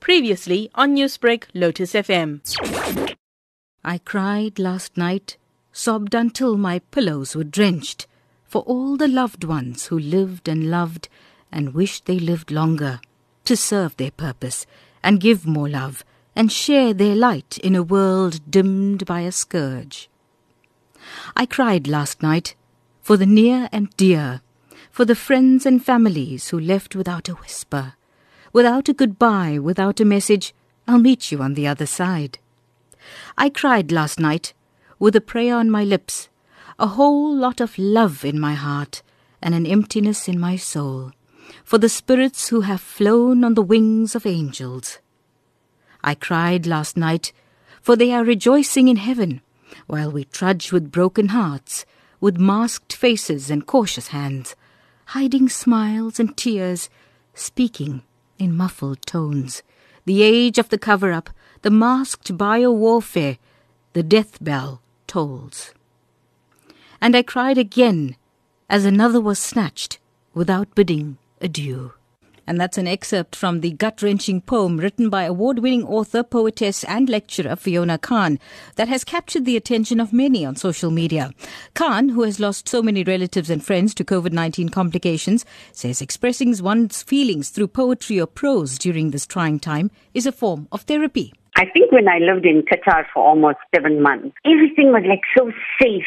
Previously on Newsbreak, Lotus FM. I cried last night, sobbed until my pillows were drenched, for all the loved ones who lived and loved and wished they lived longer, to serve their purpose and give more love and share their light in a world dimmed by a scourge. I cried last night for the near and dear, for the friends and families who left without a whisper without a goodbye, without a message, I'll meet you on the other side. I cried last night, with a prayer on my lips, a whole lot of love in my heart, and an emptiness in my soul, for the spirits who have flown on the wings of angels. I cried last night, for they are rejoicing in heaven, while we trudge with broken hearts, with masked faces and cautious hands, hiding smiles and tears, speaking in muffled tones. The age of the cover up, the masked bio warfare, the death bell tolls. And I cried again as another was snatched without bidding adieu. And that's an excerpt from the gut wrenching poem written by award winning author, poetess, and lecturer Fiona Khan that has captured the attention of many on social media. Khan, who has lost so many relatives and friends to COVID 19 complications, says expressing one's feelings through poetry or prose during this trying time is a form of therapy. I think when I lived in Qatar for almost seven months, everything was like so safe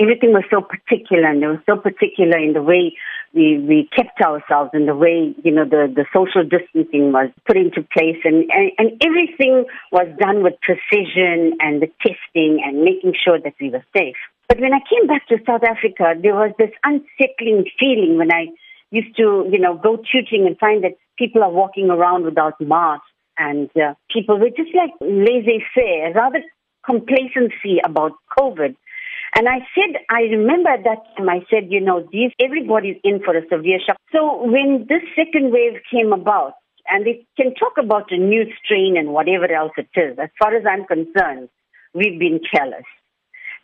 everything was so particular and it was so particular in the way we, we kept ourselves and the way, you know, the, the social distancing was put into place and, and, and everything was done with precision and the testing and making sure that we were safe. But when I came back to South Africa, there was this unsettling feeling when I used to, you know, go tutoring and find that people are walking around without masks and uh, people were just like laissez-faire, rather complacency about COVID. And I said, I remember at that time, I said, you know, these, everybody's in for a severe shock. So when this second wave came about, and they can talk about a new strain and whatever else it is, as far as I'm concerned, we've been careless.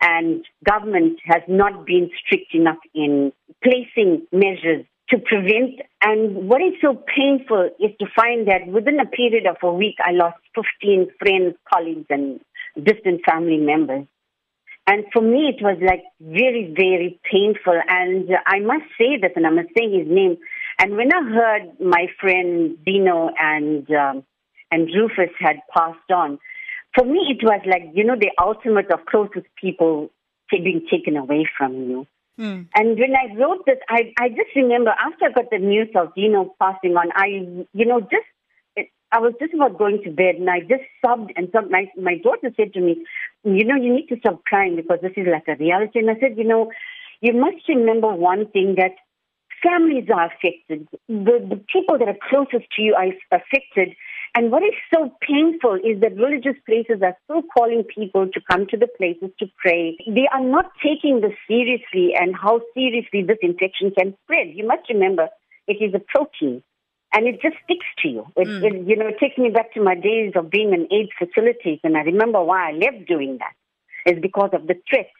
And government has not been strict enough in placing measures to prevent. And what is so painful is to find that within a period of a week, I lost 15 friends, colleagues, and distant family members. And for me, it was like very, very painful. And I must say this, and I must say his name. And when I heard my friend Dino and um, and Rufus had passed on, for me it was like you know the ultimate of closest people being taken away from you. Mm. And when I wrote this, I I just remember after I got the news of Dino passing on, I you know just I was just about going to bed and I just sobbed and sobbed. My, my daughter said to me, you know, you need to stop crying because this is like a reality. And I said, you know, you must remember one thing that families are affected. The, the people that are closest to you are affected. And what is so painful is that religious places are still calling people to come to the places to pray. They are not taking this seriously and how seriously this infection can spread. You must remember it is a protein and it just sticks to you. It, mm. it, you know, it takes me back to my days of being an AIDS facilitator, and I remember why I left doing that is because of the threat.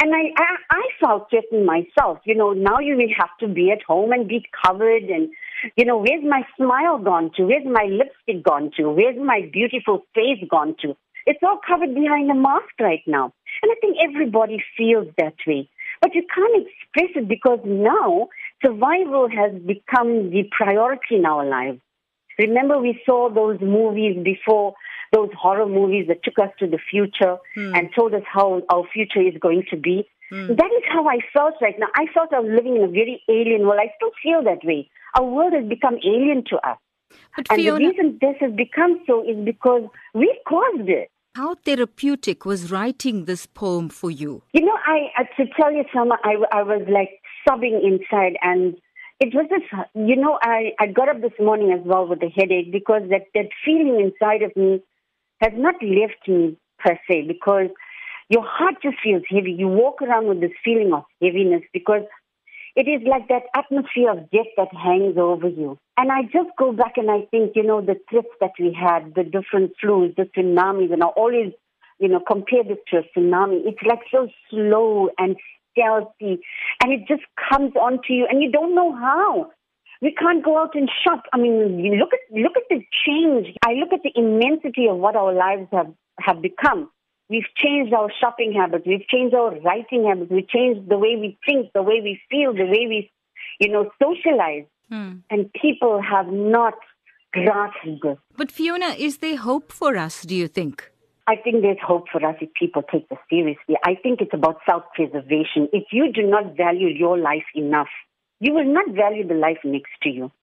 And I, I, I felt threatened myself. You know, now you will have to be at home and be covered, and you know, where's my smile gone to? Where's my lipstick gone to? Where's my beautiful face gone to? It's all covered behind a mask right now, and I think everybody feels that way. But you can't express it because now survival has become the priority in our lives. Remember, we saw those movies before, those horror movies that took us to the future hmm. and told us how our future is going to be. Hmm. That is how I felt right now. I felt I was living in a very alien world. I still feel that way. Our world has become alien to us. But and Fiona, the reason this has become so is because we caused it. How therapeutic was writing this poem for you? You know, I to tell you, Salma, I, I was like sobbing inside and it was this, you know, I, I got up this morning as well with a headache because that, that feeling inside of me has not left me per se because your heart just feels heavy. You walk around with this feeling of heaviness because it is like that atmosphere of death that hangs over you. And I just go back and I think, you know, the threats that we had, the different flus, the tsunamis, and I always, you know, compare this to a tsunami. It's like so slow and stealthy, and it just comes onto you, and you don't know how. We can't go out and shop. I mean, you look at look at the change. I look at the immensity of what our lives have, have become. We've changed our shopping habits. We've changed our writing habits. We've changed the way we think, the way we feel, the way we, you know, socialize. Hmm. And people have not grasped this. But Fiona, is there hope for us, do you think? I think there's hope for us if people take this seriously. I think it's about self-preservation. If you do not value your life enough, you will not value the life next to you.